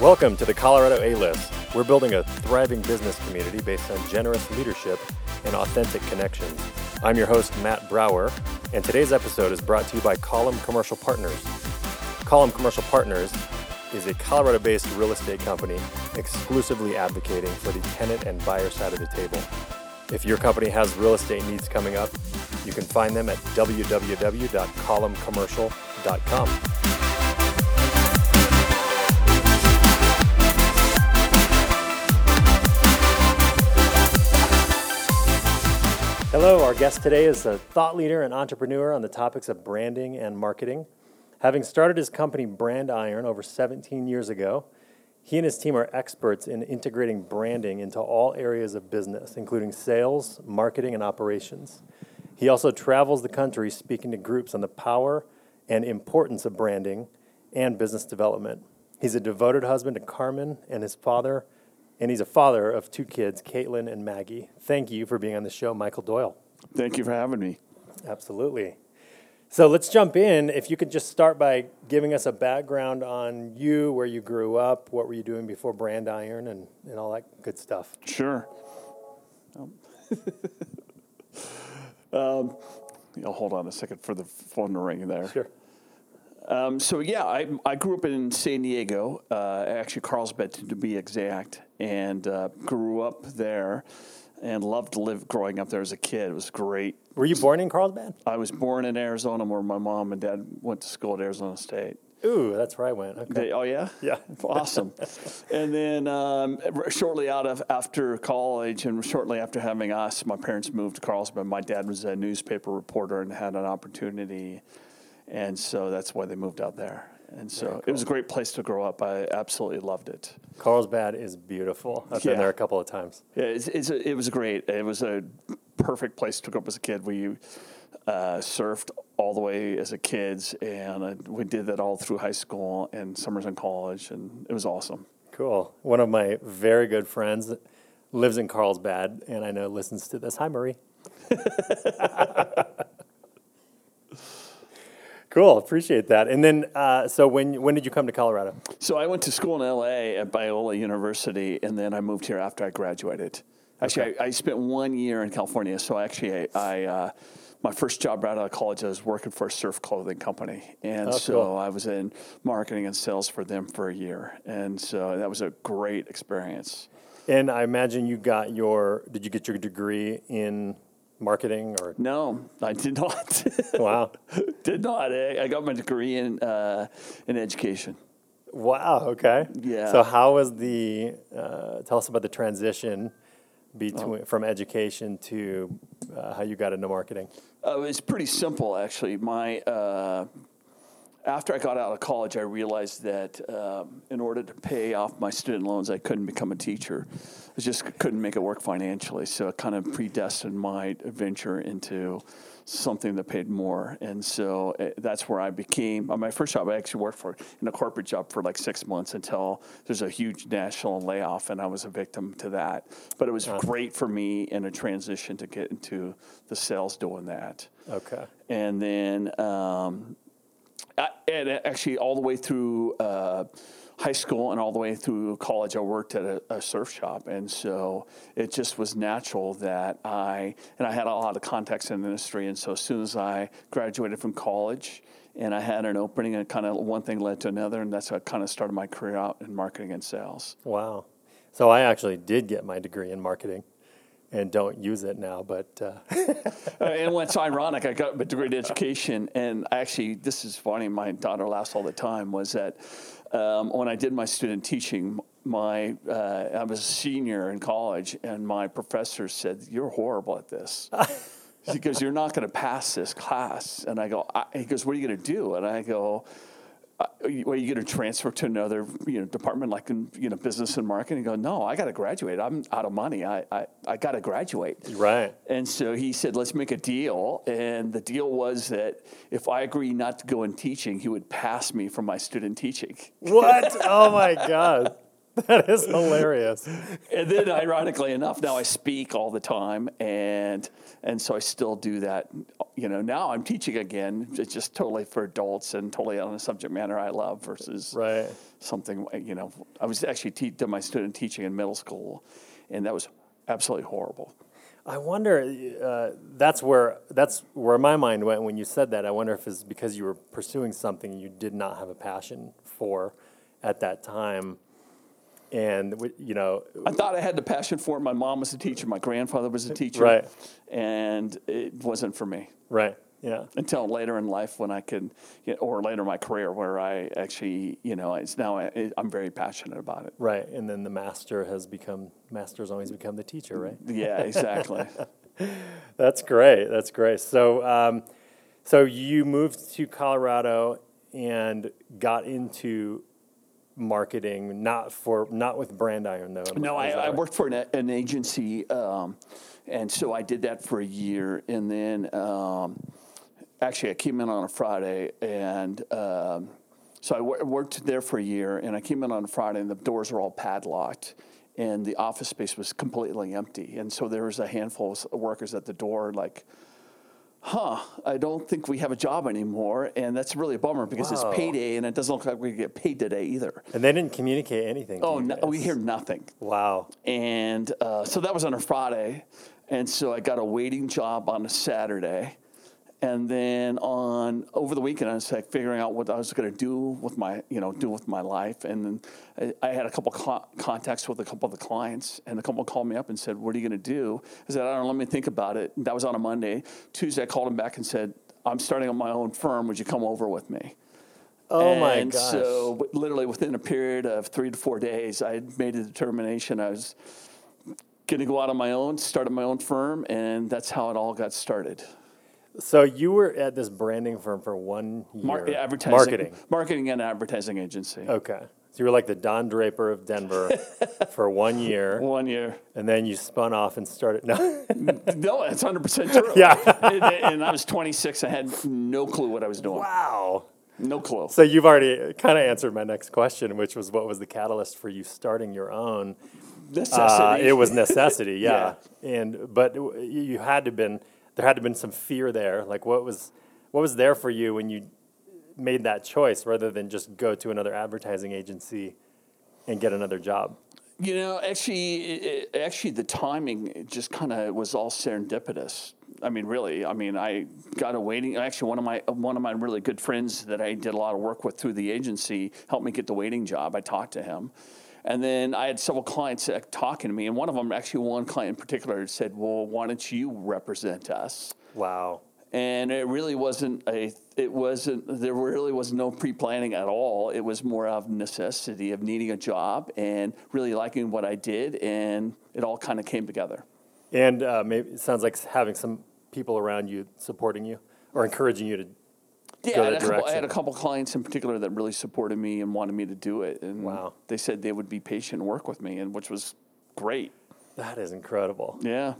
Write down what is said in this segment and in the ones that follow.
Welcome to the Colorado A List. We're building a thriving business community based on generous leadership and authentic connections. I'm your host, Matt Brower, and today's episode is brought to you by Column Commercial Partners. Column Commercial Partners is a Colorado based real estate company exclusively advocating for the tenant and buyer side of the table. If your company has real estate needs coming up, you can find them at www.columncommercial.com. Hello, our guest today is a thought leader and entrepreneur on the topics of branding and marketing. Having started his company Brand Iron over 17 years ago, he and his team are experts in integrating branding into all areas of business, including sales, marketing, and operations. He also travels the country speaking to groups on the power and importance of branding and business development. He's a devoted husband to Carmen and his father, and he's a father of two kids, Caitlin and Maggie. Thank you for being on the show, Michael Doyle. Thank you for having me. Absolutely. So let's jump in. If you could just start by giving us a background on you, where you grew up, what were you doing before Brand Iron, and, and all that good stuff. Sure. Um, um, will hold on a second for the phone to ring there. Sure. Um, so yeah, I, I grew up in San Diego, uh, actually Carlsbad to be exact, and uh, grew up there, and loved to live growing up there as a kid. It was great. Were you born in Carlsbad? I was born in Arizona, where my mom and dad went to school at Arizona State. Ooh, that's where I went. Okay. They, oh yeah, Yeah. awesome. and then um, shortly out of after college, and shortly after having us, my parents moved to Carlsbad. My dad was a newspaper reporter and had an opportunity, and so that's why they moved out there. And so it was a great place to grow up. I absolutely loved it. Carlsbad is beautiful. I've been there a couple of times. Yeah, it's, it's a, it was great. It was a perfect place to grow up as a kid. We uh, surfed all the way as a kids, and uh, we did that all through high school and summers in college, and it was awesome. Cool. One of my very good friends lives in Carlsbad, and I know listens to this. Hi, Marie. cool. Appreciate that. And then, uh, so when when did you come to Colorado? So I went to school in LA at Biola University, and then I moved here after I graduated. Actually, I, I spent one year in California. So actually, I, I uh, my first job right out of college, I was working for a surf clothing company, and Oh, so cool. I was in marketing and sales for them for a year, and so that was a great experience. And I imagine you got your. Did you get your degree in marketing or? No, I did not. Wow. did not. I I got my degree in uh, in education. Wow. Okay. Yeah. So how was the? Uh, tell us about the transition between from education to uh, how you got into marketing. Uh, it's pretty simple, actually. My uh, after I got out of college, I realized that um, in order to pay off my student loans, I couldn't become a teacher. I just couldn't make it work financially. So it kind of predestined my venture into something that paid more, and so uh, that's where I became. Uh, my first job, I actually worked for in a corporate job for like six months until there's a huge national layoff, and I was a victim to that. But it was great for me in a transition to get into the sales doing that Okay. and then um, and actually all the way through uh, high school and all the way through college, I worked at a, a surf shop, and so it just was natural that I and I had a lot of contacts in the industry, and so as soon as I graduated from college. And I had an opening, and kind of one thing led to another, and that's how I kind of started my career out in marketing and sales. Wow. So I actually did get my degree in marketing and don't use it now, but uh, and what's ironic, I got a degree in education, and actually, this is funny. My daughter laughs all the time. Was that um, when I did my student teaching, my uh, I was a senior in college, and my professor said, "You're horrible at this." he goes, "You're not going to pass this class." And I go, I, "He goes, what are you going to do?" And I go. Uh, are you, going to transfer to another you know department like in you know business and marketing? And Go no, I got to graduate. I'm out of money. I I, I got to graduate. right. And so he said, let's make a deal. And the deal was that if I agree not to go in teaching, he would pass me from my student teaching. What? oh my God. That is hilarious. and then, ironically enough, now I speak all the time, and and so I still do that. You know, now I'm teaching again, it's just totally for adults and totally on a subject matter I love versus Right. something. You know, I was actually te- did my student teaching in middle school, and that was absolutely horrible. I wonder. Uh, that's where that's where my mind went when you said that. I wonder if it's because you were pursuing something you did not have a passion for at that time, and you know, I thought I had the passion for it. My mom was a teacher. My grandfather was a teacher. Right. And it wasn't for me right? Yeah. until later in life when I could, you know, or later in my career where I actually, you know, it's now I, I'm very passionate about it. Right, and then the master has become master's always become the teacher, right? Yeah, exactly. That's great. That's great. So, um, so you moved to Colorado and got into marketing, not for not with Brand Iron though. No, I, I right? worked for an, an agency, um, and so I did that for a year, and then um, actually I came in on a Friday, and um, so I worked there for a year, and I came in on a Friday, and the doors were all padlocked, and the office space was completely empty, and so there was a handful of workers at the door, like. Huh, I don't think we have a job anymore. And that's really a bummer because Wow. it's payday and it doesn't look like we get paid today either. And they didn't communicate anything. Oh, no, we hear nothing. Wow. And uh, so that was on a Friday. And so I got a waiting job on a Saturday. And then on over the weekend, I was like figuring out what I was going to do with my, you know, do with my life. And then I, I had a couple co- contacts with a couple of the clients, and a couple called me up and said, "What are you going to do?" I said, "I don't know. Let me think about it." That was on a Monday. Tuesday, I called him back and said, "I'm starting up my own firm. Would you come over with me?" Oh my god. and gosh. so, w- literally within a period of three to four days, I made a determination I was going to go out on my own, started my own firm, and that's how it all got started. So you were at this branding firm for one year. Mar- advertising, Marketing. marketing and advertising agency. Okay. So you were like the Don Draper of Denver for one year, One year. and then you spun off and started. No. No, that's 100% true. Yeah. and, and I was 26. I had no clue what I was doing. wow. No clue. So you've already kind of answered my next question, which was what was the catalyst for you starting your own? Necessity. Uh, it was necessity, yeah. And but you you had to been there had to have been some fear there. Like what was what was there for you when you made that choice rather than just go to another advertising agency and get another job? You know, actually, it, actually, the timing just kind of was all serendipitous. I mean, really. I mean, I got a waiting. Actually, one of my one of my really good friends that I did a lot of work with through the agency helped me get the waiting job. I talked to him, and then I had several clients talking to me, and one of them, actually, one client in particular, said, "Well, why don't you represent us?" Wow. and it really wasn't a it wasn't there really was no pre-planning at all it was more of necessity of needing a job and really liking what i did and it all kind of came together And uh, maybe it sounds like having some people around you supporting you or encouraging you to yeah I had, a couple, I had a couple clients in particular that really supported me and wanted me to do it and Wow. they said they would be patient and work with me and which was great that is incredible. yeah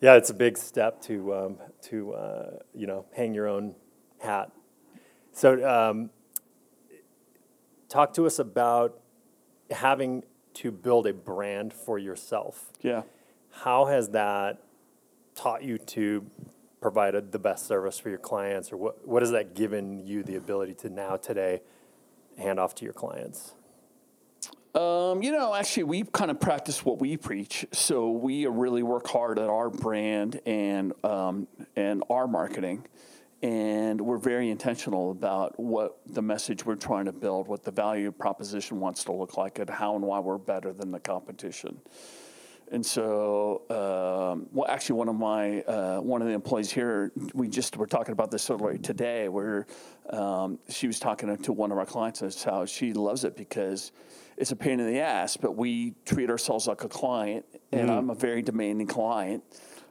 Yeah, it's a big step to um, to uh, you know hang your own hat. So, um, talk to us about having to build a brand for yourself. yeah How has that taught you to provide a, the best service for your clients, or what what has that given you the ability to now today hand off to your clients? Um, you know, actually, we kind of practice what we preach. So we really work hard at our brand and um, and our marketing, and we're very intentional about what the message we're trying to build, what the value proposition wants to look like, and how and why we're better than the competition. And so, um, well, actually, one of my uh, one of the employees here, we just were talking about this literally today, where um, she was talking to one of our clients and how she loves it because it's a pain in the ass, but we treat ourselves like a client, and I'm a very demanding client.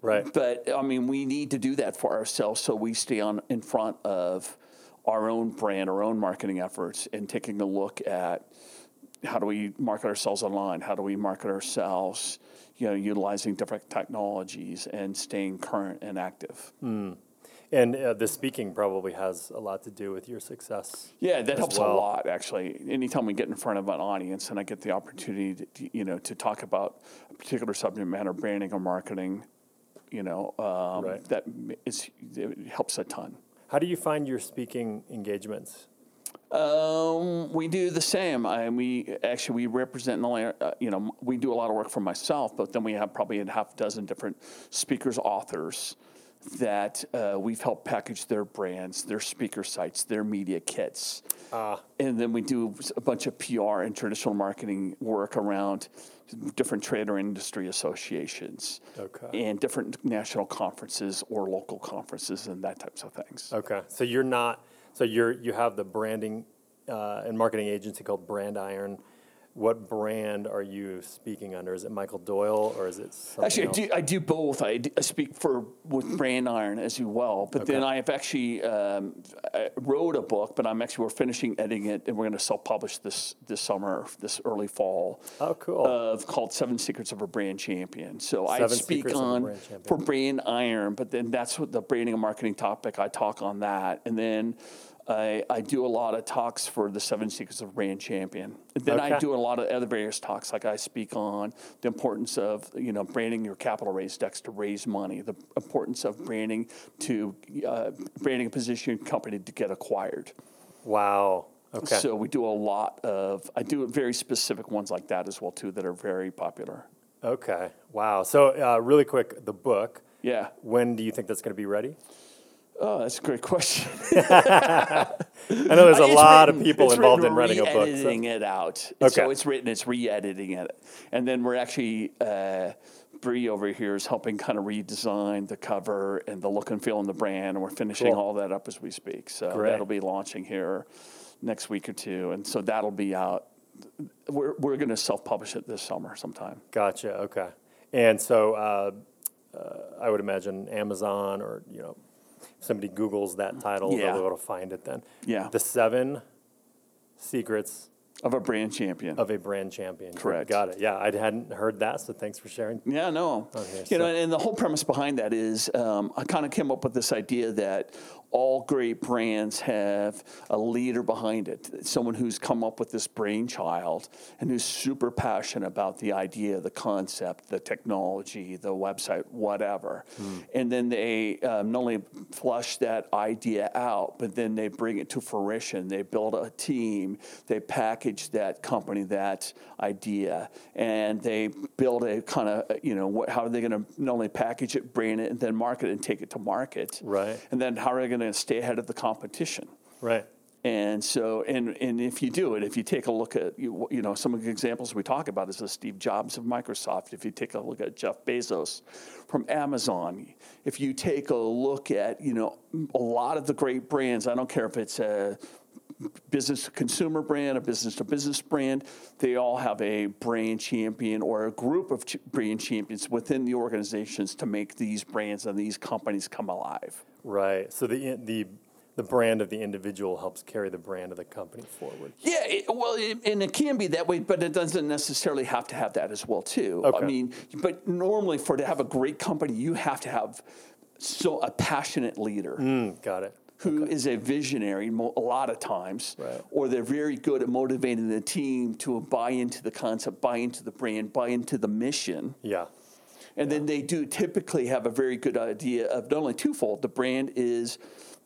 Right. But I mean, we need to do that for ourselves, so we stay on in front of our own brand, our own marketing efforts, and taking a look at how do we market ourselves online? How do we market ourselves, you know, utilizing different technologies and staying current and active? And uh, the speaking probably has a lot to do with your success. Yeah, that helps well. a lot actually. Anytime we get in front of an audience and I get the opportunity to, you know, to talk about a particular subject matter, branding or marketing, you know, um, Right. that is, it helps a ton. How do you find your speaking engagements? Um, we do the same. I, we actually we represent not only uh, you know we do a lot of work for myself, but then we have probably a half dozen different speakers, authors that uh, we've helped package their brands, their speaker sites, their media kits, and then we do a bunch of PR and traditional marketing work around different trade or industry associations Okay. and different national conferences or local conferences and that types of things. Okay, so you're not. So you're you have the branding uh, and marketing agency called Brand Iron. What brand are you speaking under? Is it Michael Doyle or is it something Actually, I do, I do both. I, do- I speak for with Brand Iron as well, but then I have actually um, I wrote a book, but I'm actually we're finishing editing it, and we're going to self-publish this this summer, this early fall. Oh, cool. Of called Seven Secrets of a Brand Champion. So I speak Secrets on Brand for Brand Iron, but then that's what the branding and marketing topic. I talk on that, and then. I, I do a lot of talks for the Seven Secrets of Brand Champion. Then I do a lot of other various talks, like I speak on the importance of you know branding your capital raise decks to raise money, the importance of branding to uh, branding a position company to get acquired. wow. Okay. So we do a lot of I do very specific ones like that as well too that are very popular. okay. Wow. So uh, really quick, the book. Yeah. When do you think that's going to be ready? Oh, that's a great question. I know there's a It's lot written- of people involved written in writing a book. so- Re-editing it out. So it's written, it's re-editing it, and then we're actually uh, Bree over here is helping kind of redesign the cover and the look and feel and the brand, and we're finishing Cool. all that up as we speak. So Great. that'll be launching here next week or two, and so that'll be out. We're we're going to self-publish it this summer sometime. Gotcha. Okay. And so uh, uh, I would imagine Amazon or you know somebody Google's that title, Yeah. they'll be able to find it then. Yeah. The seven secrets Of a brand champion. of a brand champion. Correct. Got it. Yeah, I hadn't heard that, so thanks for sharing. Yeah, no. Okay, you know, so- and the whole premise behind that is um, I kind of came up with this idea that all great brands have a leader behind it, someone who's come up with this brainchild and who's super passionate about the idea, the concept, the technology, the website, whatever. And then they um, not only flush that idea out, but then they bring it to fruition. They build a team, they package that company, that idea, and they build a kind of, you know, what, how are they going to not only package it, brand it, and then market it and take it to market? Right. And then how are they going to stay ahead of the competition? Right. And so, and, and if you do it, if you take a look at, you, you know, some of the examples we talk about is the Steve Jobs of Microsoft. If you take a look at Jeff Bezos from Amazon, if you take a look at, you know, a lot of the great brands, I don't care if it's a business to consumer brand, a business to business brand, they all have a brand champion or a group of ch- brand champions within the organizations to make these brands and these companies come alive. Right. So the the the brand of the individual helps carry the brand of the company forward. Yeah, it, well, it, and it can be that way, but it doesn't necessarily have to have that as well too. Okay. I mean, but normally for to have a great company, you have to have so a passionate leader Mm, got it. who is a visionary mo- a lot of times, Right. or they're very good at motivating the team to buy into the concept, buy into the brand, buy into the mission. Yeah. And then they do typically have a very good idea of not only twofold, the brand is,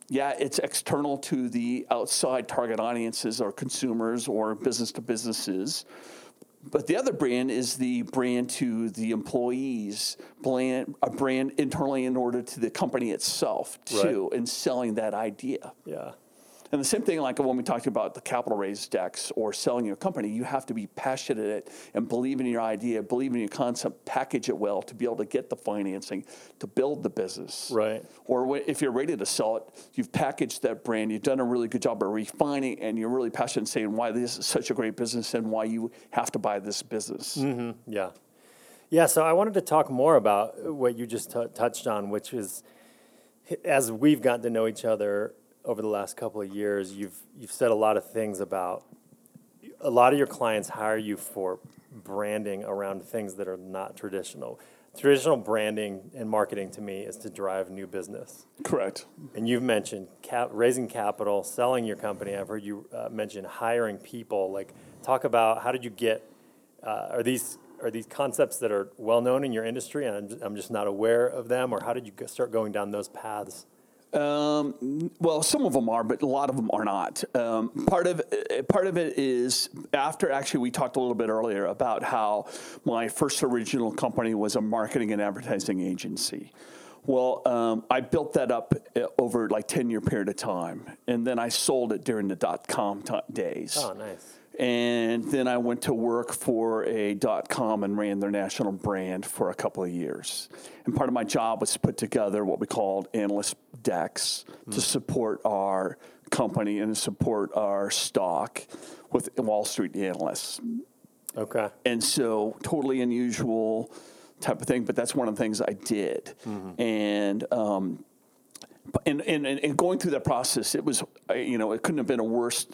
yeah, it's external to the outside target audiences or consumers or business to businesses. But the other brand is the brand to the employees, brand, a brand internally in order to the company itself, too, and selling that idea. Yeah. And the same thing, like when we talked about the capital raise decks or selling your company, you have to be passionate at it and believe in your idea, believe in your concept, package it well to be able to get the financing to build the business. Right. Or if you're ready to sell it, you've packaged that brand, you've done a really good job of refining, and you're really passionate saying why this is such a great business and why you have to buy this business. Mm-hmm. Yeah. Yeah, so I wanted to talk more about what you just t- touched on, which is as we've gotten to know each other over the last couple of years, you've you've said a lot of things about a lot of your clients hire you for branding around things that are not traditional. Traditional branding and marketing to me is to drive new business. Correct. And you've mentioned cap, raising capital, selling your company. I've heard you uh, mention hiring people. Like, talk about how did you get? Uh, are these are these concepts that are well known in your industry, and I'm, I'm just not aware of them, or how did you start going down those paths? Um, well, some of them are, but a lot of them are not. Um, part of part of it is after actually we talked a little bit earlier about how my first original company was a marketing and advertising agency. Well, um, I built that up uh, over like ten year period of time, and then I sold it during the dot com t- days. Oh, nice. And then I went to work for a dot com and ran their national brand for a couple of years. And part of my job was to put together what we called analyst decks to support our company and support our stock with Wall Street analysts. Okay. And so, totally unusual type of thing, but that's one of the things I did. And, um, and, and, and going through that process, it was, you know, it couldn't have been a worse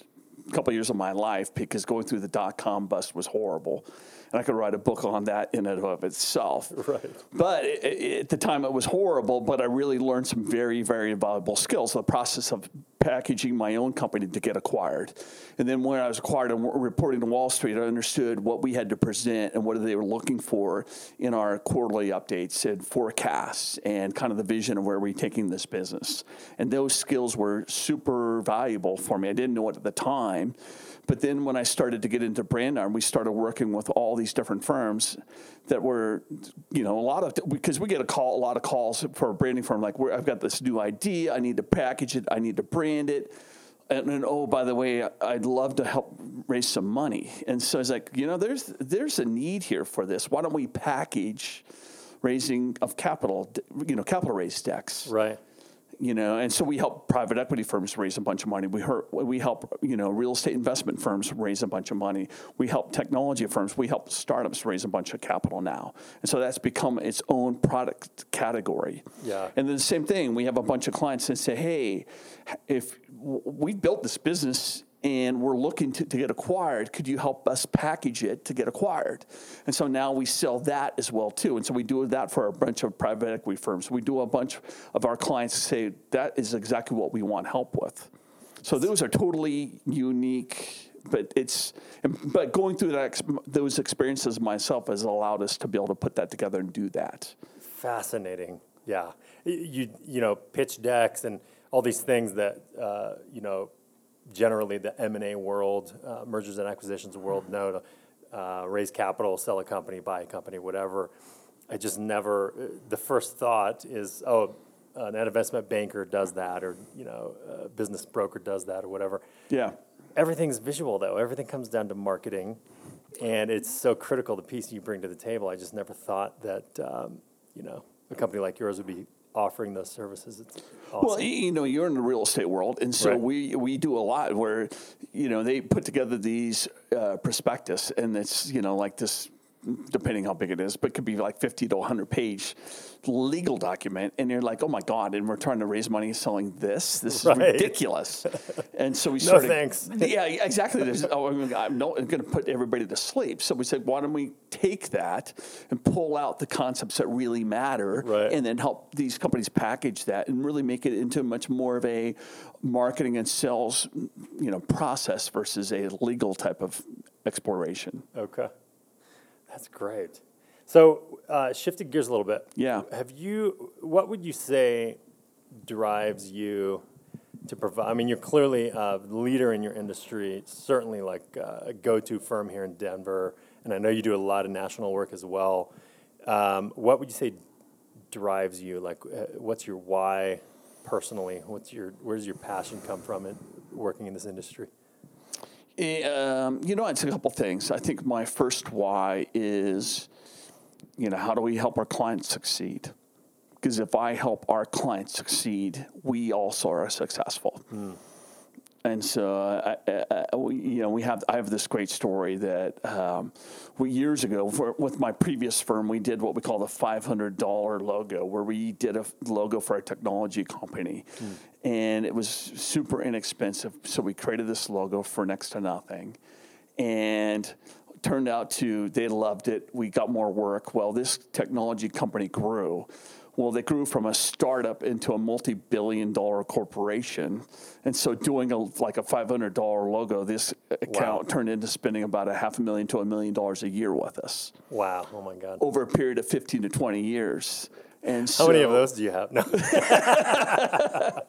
couple of years of my life because going through the dot com bust was horrible. And I could write a book on that in and of itself. Right. But i- i- at the time, it was horrible, but I really learned some very, very valuable skills. The process of packaging my own company to get acquired. And then when I was acquired and reporting to Wall Street, I understood what we had to present and what they were looking for in our quarterly updates and forecasts and kind of the vision of where we're taking this business. And those skills were super valuable for me. I didn't know it at the time. But then when I started to get into Brand Iron, we started working with all these different firms that were, you know, a lot of because we get a call, a lot of calls for a branding firm like, I've got this new idea, I need to package it, I need to brand it, and then oh, by the way, I'd love to help raise some money. And so I was like, you know, there's there's a need here for this. Why don't we package raising of capital, you know, capital raise decks? Right. You know, and so we help private equity firms raise a bunch of money. We hurt, we help you know real estate investment firms raise a bunch of money. We help technology firms. We help startups raise a bunch of capital now, and so that's become its own product category. Yeah. And then the same thing, we have a bunch of clients that say, "Hey, if w- we built this business." And we're looking to, to get acquired. Could you help us package it to get acquired? And so now we sell that as well too. And so we do that for a bunch of private equity firms. We do a bunch of our clients say that is exactly what we want help with. So those are totally unique, but it's but going through that those experiences myself has allowed us to be able to put that together and do that. Fascinating. Yeah. You, you know, pitch decks and all these things that, uh, you know, generally the M&A world, uh, mergers and acquisitions world know to uh, raise capital, sell a company, buy a company, whatever. I just never, the first thought is, oh, an investment banker does that or, you know, a business broker does that or whatever. Yeah. Everything's visual though. Everything comes down to marketing, and it's so critical. The piece you bring to the table. I just never thought that um, you know a company like yours would be offering those services. It's awesome. Well, you know, you're in the real estate world, and so Right. we we do a lot where, you know, they put together these uh, prospectus, and it's you know like this, depending how big it is, but it could be like 50 to 100 page legal document, and you're like, oh my god, and we're trying to raise money selling this. This is Right. ridiculous. and so we started. thanks. Yeah, exactly. This, oh, I'm, I'm not going to put everybody to sleep. So we said, why don't we take that and pull out the concepts that really matter, Right. and then help these companies package that and really make it into much more of a marketing and sales, you know, process versus a legal type of exploration. okay, that's great. So uh, shifting gears a little bit. Yeah. Have you? What would you say drives you to provide? I mean, you're clearly a leader in your industry. Certainly, like uh, a go-to firm here in Denver, and I know you do a lot of national work as well. Um, what would you say drives you? Like, uh, what's your why personally? What's your where's your passion come from in working in this industry? Eh, Um, you know, it's a couple things. I think my first why is, you know, how do we help our clients succeed? Because if I help our clients succeed, we also are successful. And so, uh, we, you know, we have I have this great story that um, we years ago for, with my previous firm, we did what we call the five hundred dollar logo, where we did a logo for a technology company, and it was super inexpensive. So we created this logo for next to nothing, and turned out to they loved it. We got more work. Well, this technology company grew. Well, they grew from a startup into a multi-billion-dollar corporation, and so doing a like a five hundred dollar logo, this account Wow. turned into spending about a half a million to a million dollars a year with us Wow. Oh my God. over a period of fifteen to twenty years. And How many of those do you have? No.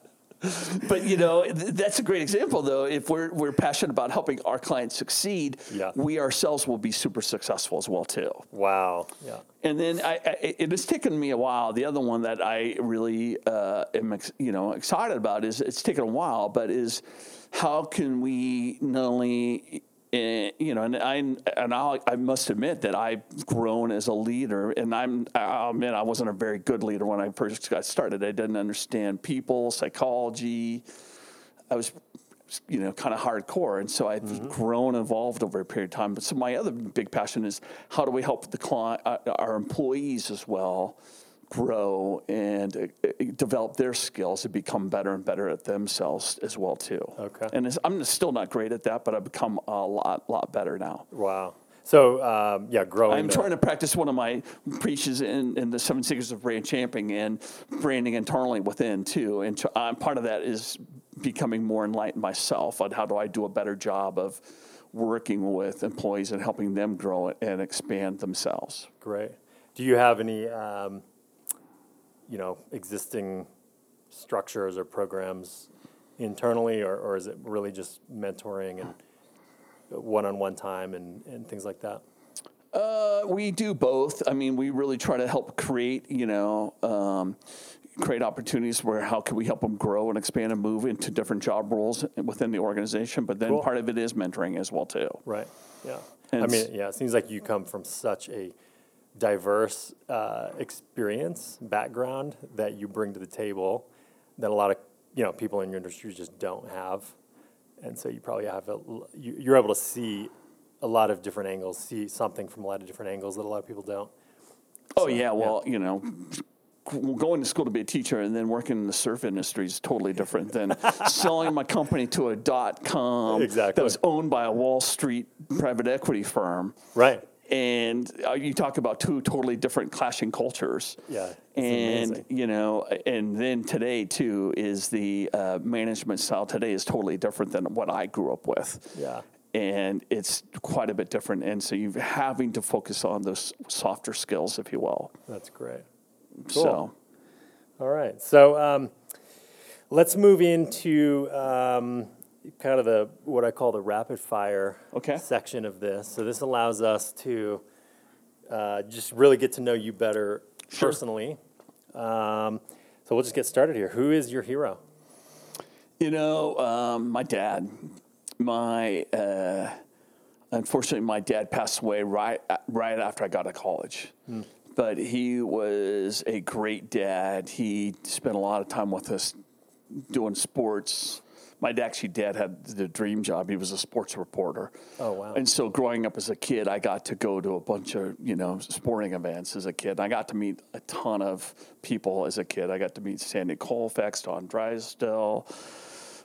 But you know, th- that's a great example, though. If we're we're passionate about helping our clients succeed, Yeah. we ourselves will be super successful as well too. wow. Yeah. And then I, I, it has taken me a while. The other one that I really uh, am, ex, you know, excited about is it's taken a while, but is how can we not only, uh, you know, and I and I'll, I must admit that I've grown as a leader, and I'm I'll admit I wasn't a very good leader when I first got started. I didn't understand people, psychology. I was, you know, kind of hardcore, and so I've Mm-hmm. grown, evolved over a period of time. But so my other big passion is how do we help the client, uh, our employees as well, grow and uh, uh, develop their skills and become better and better at themselves as well too. Okay. And it's, I'm still not great at that, but I've become a lot, lot better now. Wow. So um, yeah, growing. I'm the- trying to practice one of my preaches in, in the seven secrets of brand Champion and branding internally within too. And so, uh, part of that is becoming more enlightened myself on how do I do a better job of working with employees and helping them grow and expand themselves. Great. Do you have any, um, you know, existing structures or programs internally, or, or is it really just mentoring and one-on-one time and, and things like that? Uh, we do both. I mean, we really try to help create, you know, um, create opportunities where how can we help them grow and expand and move into different job roles within the organization. But then Cool. part of it is mentoring as well too. Right. Yeah. And I mean, yeah. It seems like you come from such a diverse uh, experience background that you bring to the table that a lot of you know people in your industry just don't have, and so you probably have a you, you're able to see a lot of different angles, see something from a lot of different angles that a lot of people don't. Oh yeah, well, you know, going to school to be a teacher and then working in the surf industry is totally different than selling my company to a dot com Exactly. that was owned by a Wall Street private equity firm. Right. And uh, you talk about two totally different clashing cultures. Yeah, And amazing. you know, and then today too is the uh, management style today is totally different than what I grew up with Yeah. and it's quite a bit different. And so you're having to focus on those softer skills, if you will. That's great. So, All right. So um, let's move into um, kind of the what I call the rapid fire Okay. section of this. So this allows us to uh, just really get to know you better Sure. personally. Um, so we'll just get started here. Who is your hero? you know, um, my dad, my uh, unfortunately, my dad passed away right right after I got to college. But he was a great dad. He spent a lot of time with us doing sports. My dad actually dad had the dream job. He was a sports reporter. Oh, wow. And so growing up as a kid, I got to go to a bunch of, you know, sporting events as a kid. I got to meet a ton of people as a kid. I got to meet Sandy Koufax, Don Drysdale.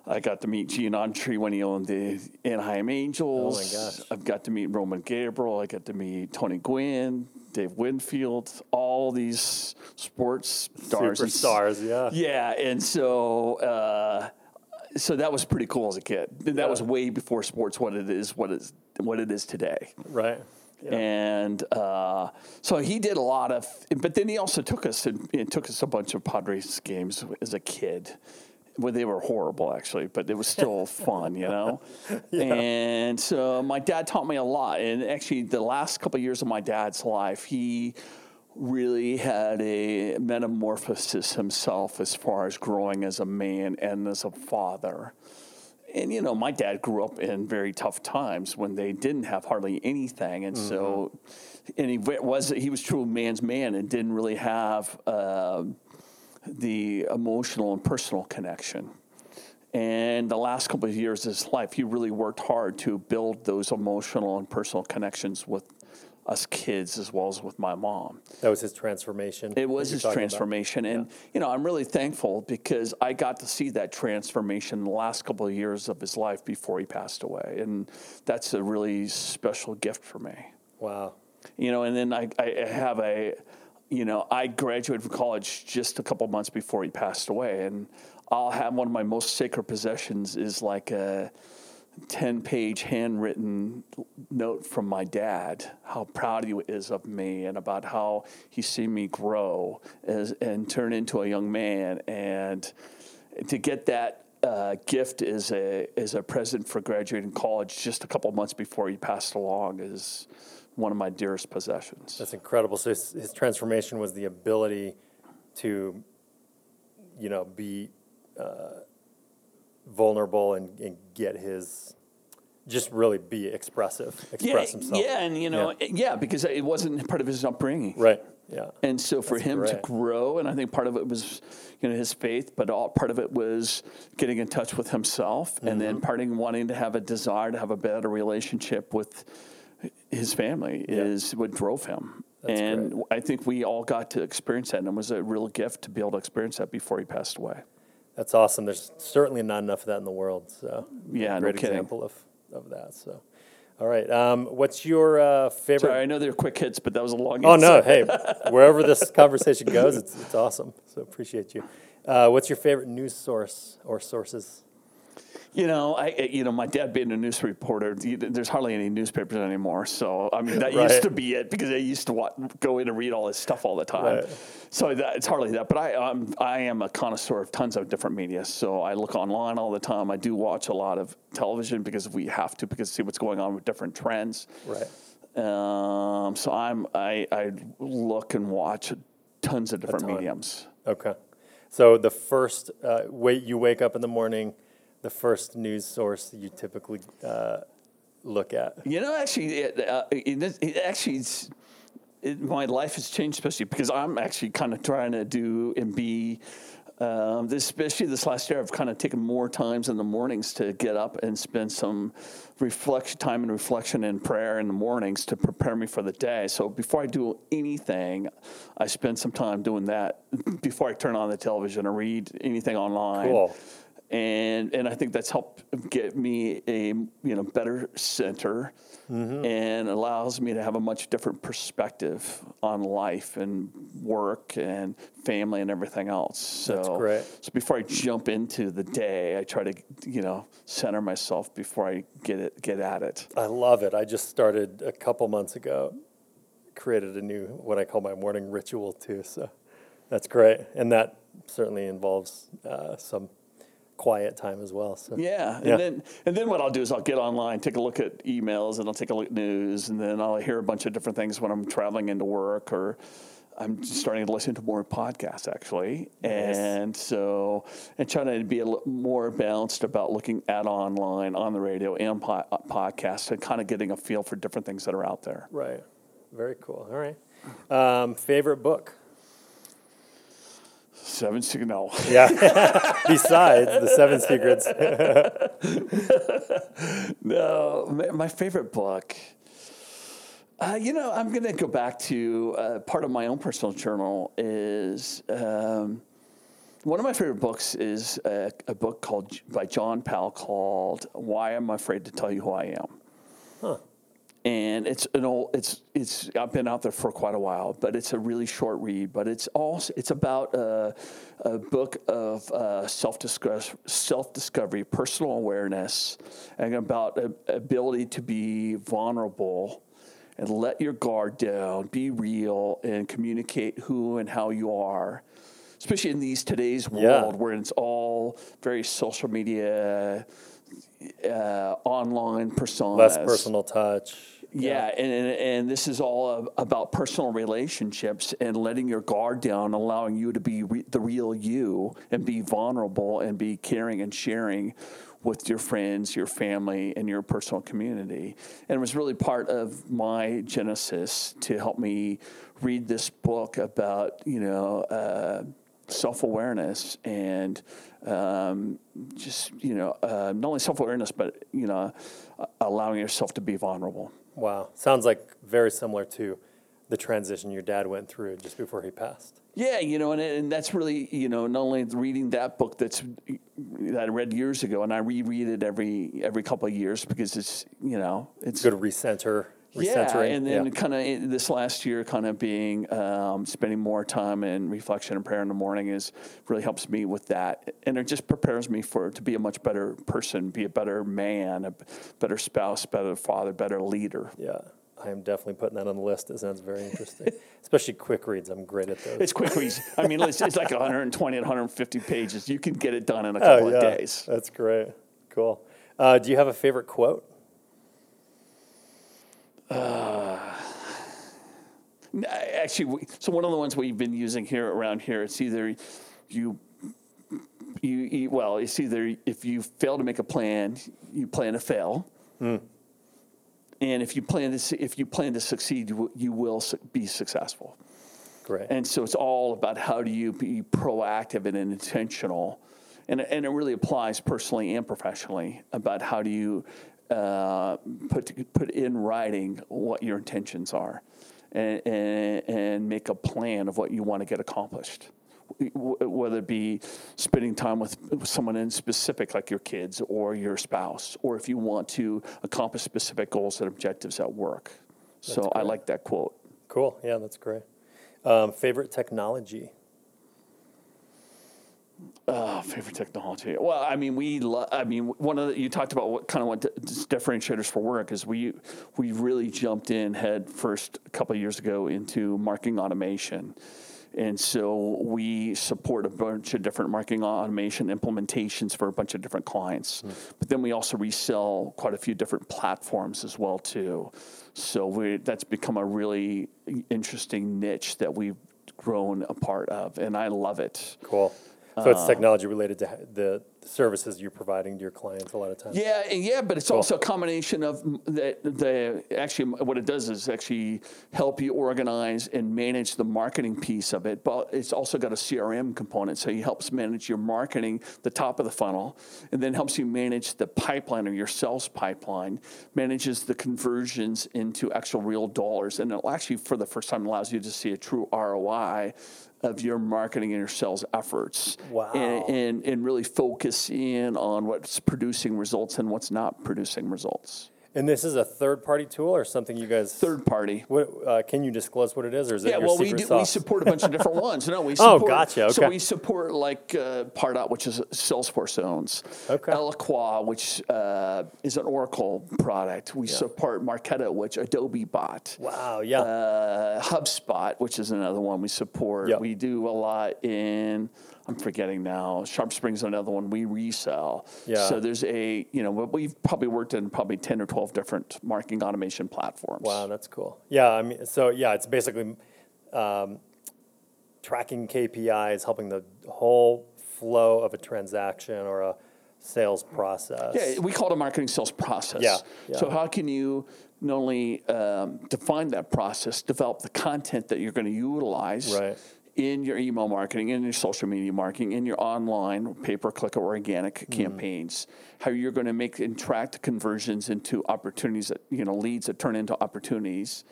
I got to meet Gene Autry when he owned the Anaheim Angels. Oh, my gosh. I've got to meet Roman Gabriel. I got to meet Tony Gwynn, Dave Winfield, all these sports stars. Superstars, yeah. yeah, and so uh, so that was pretty cool as a kid. That was way before sports what it is what is what it is today. Right. Yeah. And uh, so he did a lot of, but then he also took us and, and took us a bunch of Padres games as a kid. Well, they were horrible actually, but it was still fun, you know. And so my dad taught me a lot. And actually, the last couple of years of my dad's life, he really had a metamorphosis himself as far as growing as a man and as a father. And you know, my dad grew up in very tough times when they didn't have hardly anything, and so, and he was he was true man's man and didn't really have um the emotional and personal connection. And the last couple of years of his life, he really worked hard to build those emotional and personal connections with us kids as well as with my mom. That was his transformation. It was his talking about? transformation, and you know I'm really thankful because I got to see that transformation in the last couple of years of his life before he passed away, and that's a really special gift for me. Wow. You know, and then I, I have a, you know, I graduated from college just a couple months before he passed away, and I'll have one of my most sacred possessions is like a 10 page handwritten note from my dad, how proud he is of me and about how he's seen me grow as, and turn into a young man. And to get that uh, gift as a, as a present for graduating college just a couple months before he passed along is one of my dearest possessions. That's incredible. So his, his transformation was the ability to, you know, be uh, vulnerable and, and get his, just really be expressive, express yeah, himself. Yeah, and you know, yeah. because it wasn't part of his upbringing. Right. Yeah. And so for That's him to grow, and I think part of it was, you know, his faith, but all part of it was getting in touch with himself, and Mm-hmm. then parting wanting to have a desire to have a better relationship with his family is what drove him. That's and great. I think we all got to experience that, and it was a real gift to be able to experience that before he passed away. That's awesome. There's certainly not enough of that in the world. So Yeah, great kidding. example of, of that. So, all right. Um, what's your uh, favorite? Sorry, I know they're quick hits, but that was a long. Oh no! Hey, wherever this conversation goes, it's it's awesome. So appreciate you. Uh, what's your favorite news source or sources? You know, I I- you know my dad being a news reporter. There's hardly any newspapers anymore. So I mean, that Right. used to be it because I used to go in and read all his stuff all the time. Right. So that, it's hardly that. But I um, I am a connoisseur of tons of different media. So I look online all the time. I do watch a lot of television because we have to because see what's going on with different trends. Right. Um, so I'm I, I look and watch tons of different mediums. Okay. So the first uh, wait you wake up in the morning, the first news source you typically uh, look at. You know, actually, it, uh, it, is- it actually, it's, it, my life has changed, especially because I'm actually kind of trying to do and be. Um, this, especially this last year, I've kind of taken more times in the mornings to get up and spend some reflection time and reflection and prayer in the mornings to prepare me for the day. So before I do anything, I spend some time doing that before I turn on the television or read anything online Cool. And and I think that's helped get me a you know better center, Mm-hmm. and allows me to have a much different perspective on life and work and family and everything else. So That's great. So before I jump into the day, I try to you know center myself before I get it get at it. I love it. I just started a couple months ago, created a new what I call my morning ritual too. So that's great, and that certainly involves uh, some quiet time as well. So Yeah, and Yeah. then and then what I'll do is I'll get online, take a look at emails, and I'll take a look at news, and then I'll hear a bunch of different things when I'm traveling into work or. I'm just starting to listen to more podcasts actually, and so and trying to be a little more balanced about looking at online, on the radio, and po- podcasts, and kind of getting a feel for different things that are out there. right, very cool. All right, um, favorite book. Seven signal. Yeah. Besides the Seven Secrets. No, my, my favorite book. Uh, you know, I'm going to go back to uh, part of my own personal journal. Is um, one of my favorite books is a, a book called by John Powell called "Why I'm Afraid to Tell You Who I Am." Huh. And it's an old it's it's I've been out there for quite a while, but it's a really short read. But it's also it's about a, a book of uh, self self discovery, personal awareness, and about a, ability to be vulnerable and let your guard down, be real, and communicate who and how you are. Especially in these today's Yeah. world where it's all very social media, uh, online personas. Less personal touch. Yeah, and, and and this is all ab- about personal relationships and letting your guard down, allowing you to be re- the real you and be vulnerable and be caring and sharing with your friends, your family, and your personal community. And it was really part of my genesis to help me read this book about you know. Uh, self awareness and um, just you know uh, not only self awareness but you know allowing yourself to be vulnerable. Wow. Sounds like very similar to the transition your dad went through just before he passed. Yeah, you know, and, and that's really, you know, not only reading that book that's that I read years ago, and I reread it every every couple of years because it's, you know, it's Good to recenter. Yeah, recentering. and then yeah. kind of this last year, kind of being um, spending more time in reflection and prayer in the morning is really helps me with that, and it just prepares me for to be a much better person, be a better man, a better spouse, better father, better leader. Yeah, I am definitely putting that on the list. It sounds very interesting, especially quick reads. I'm great at those. It's quick reads. I mean, it's, it's like 120 and 150 pages. You can get it done in a couple oh, yeah. of days. That's great. Cool. Uh, do you have a favorite quote? Uh, actually, we- so one of the ones we've been using here around here, it's either you, you, you well, it's either if you fail to make a plan, you plan to fail, and if you plan to if you plan to succeed, you, will- you will be successful. Great. And so it's all about how do you be proactive and intentional. And, and it really applies personally and professionally about how do you uh, put, put in writing what your intentions are and, and, and make a plan of what you want to get accomplished. Whether it be spending time with someone in specific, like your kids or your spouse, or if you want to accomplish specific goals and objectives at work. So I like that quote. cool. Yeah, that's great. Um, favorite technology? Oh, favorite technology. Well, I mean, we. Lo- I mean, one of the, you talked about what kind of what di- differentiators for work is we we really jumped in head first a couple of years ago into marketing automation, and so we support a bunch of different marketing automation implementations for a bunch of different clients. Hmm. But then we also resell quite a few different platforms as well too. So we that's become a really interesting niche that we've grown a part of, and I love it. Cool. So it's um, technology related to the services you're providing to your clients a lot of times. Yeah, and yeah, but it's also a combination of m- the, the actually what it does is actually help you organize and manage the marketing piece of it. But it's also got a CRM component, so it helps manage your marketing, the top of the funnel, and then helps you manage the pipeline or your sales pipeline, manages the conversions into actual real dollars, and it actually for the first time allows you to see a true ROI of your marketing and your sales efforts. Wow. And, and, and really focus in on what's producing results and what's not producing results. And this is a third party tool or something you guys. Third party. What, uh, can you disclose what it is, or is it Yeah, your well, we secret do. We sauce? support a bunch of different ones. No, we Oh, support. gotcha, So okay. we support like uh, Pardot, which is Salesforce owns. Okay. Eloqua, which uh, is an Oracle product. We support Marketo, which Adobe bought. wow. Yeah. Uh, HubSpot, which is another one we support. Yep. We do a lot in. I'm forgetting now. Sharp Springs is another one we resell. Yeah. So there's a you know we've probably worked in probably ten or twelve different marketing automation platforms. Wow, that's cool. Yeah, I mean, so yeah, it's basically um, tracking KPIs, helping the whole flow of a transaction or a sales process. Yeah, we call it a marketing sales process. Yeah, yeah. So how can you not only um, define that process, develop the content that you're going to utilize Right. In your email marketing, in your social media marketing, in your online pay per click or organic Mm-hmm. campaigns, how you're going to make and track conversions into opportunities that you know leads that turn into opportunities.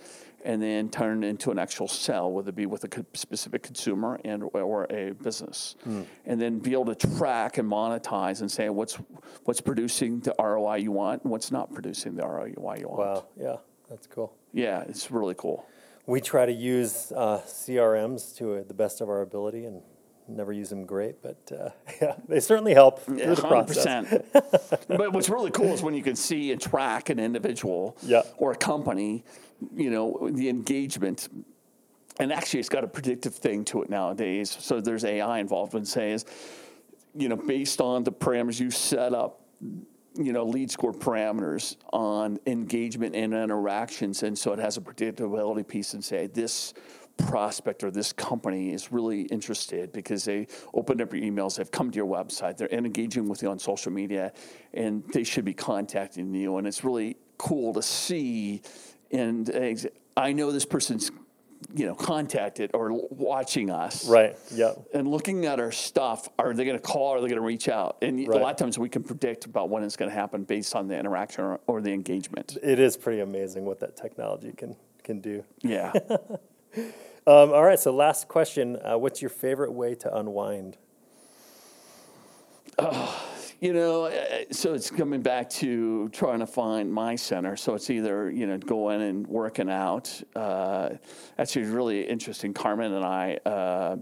And then turn into an actual sell, whether it be with a specific consumer and or a business, Hmm. and then be able to track and monetize and say what's what's producing the ROI you want and what's not producing the ROI you want. Wow. Yeah, that's cool. Yeah, it's really cool. We try to use uh, CRMs to uh, the best of our ability and never use them great, but uh, yeah, they certainly help through the process. 100%. but what's really cool is when you can see and track an individual Yeah. or a company, you know, the engagement. And actually, it's got a predictive thing to it nowadays. So there's AI involved and says, you know, based on the parameters you set up, you know, lead score parameters on engagement and interactions. And so it has a predictability piece and say this prospect or this company is really interested because they opened up your emails, they've come to your website, they're engaging with you on social media, and they should be contacting you. And it's really cool to see. And uh, I know this person's you know, contacted or watching us. Right. Yep. And looking at our stuff, are they going to call? Or are they going to reach out? And Right. a lot of times we can predict about when it's going to happen based on the interaction or, or the engagement. It is pretty amazing what that technology can can do. Yeah. Um, all right. So last question: uh, What's your favorite way to unwind? You know, uh, so it's coming back to trying to find my center. So it's either, you know, going and working out. Uh, actually, really interesting. Carmen and I uh,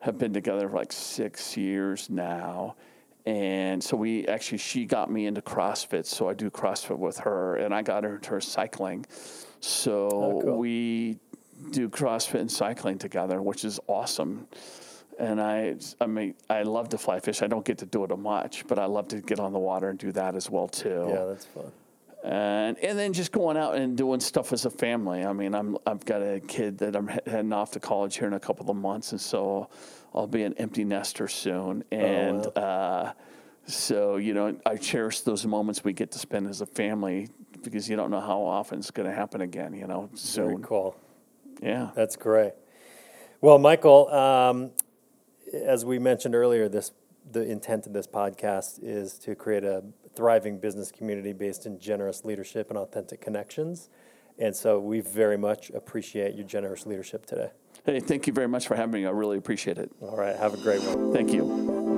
have been together for like six years now. And so we actually, she got me into CrossFit. So I do CrossFit with her, and I got her into her cycling. So Oh, cool. we do CrossFit and cycling together, which is awesome and I, I mean, I love to fly fish. I don't get to do it a much, but I love to get on the water and do that as well too. Yeah, that's fun. And and then just going out and doing stuff as a family. I mean, I'm I've got a kid that I'm heading off to college here in a couple of months, and so I'll be an empty nester soon. And uh, so you know, I cherish those moments we get to spend as a family because you don't know how often it's going to happen again. You know, Very cool. Yeah. That's great. Well, Michael, um, as we mentioned earlier, this the intent of this podcast is to create a thriving business community based in generous leadership and authentic connections. And so we very much appreciate your generous leadership today. Hey, thank you very much for having me. I really appreciate it. All right, have a great one. Thank you.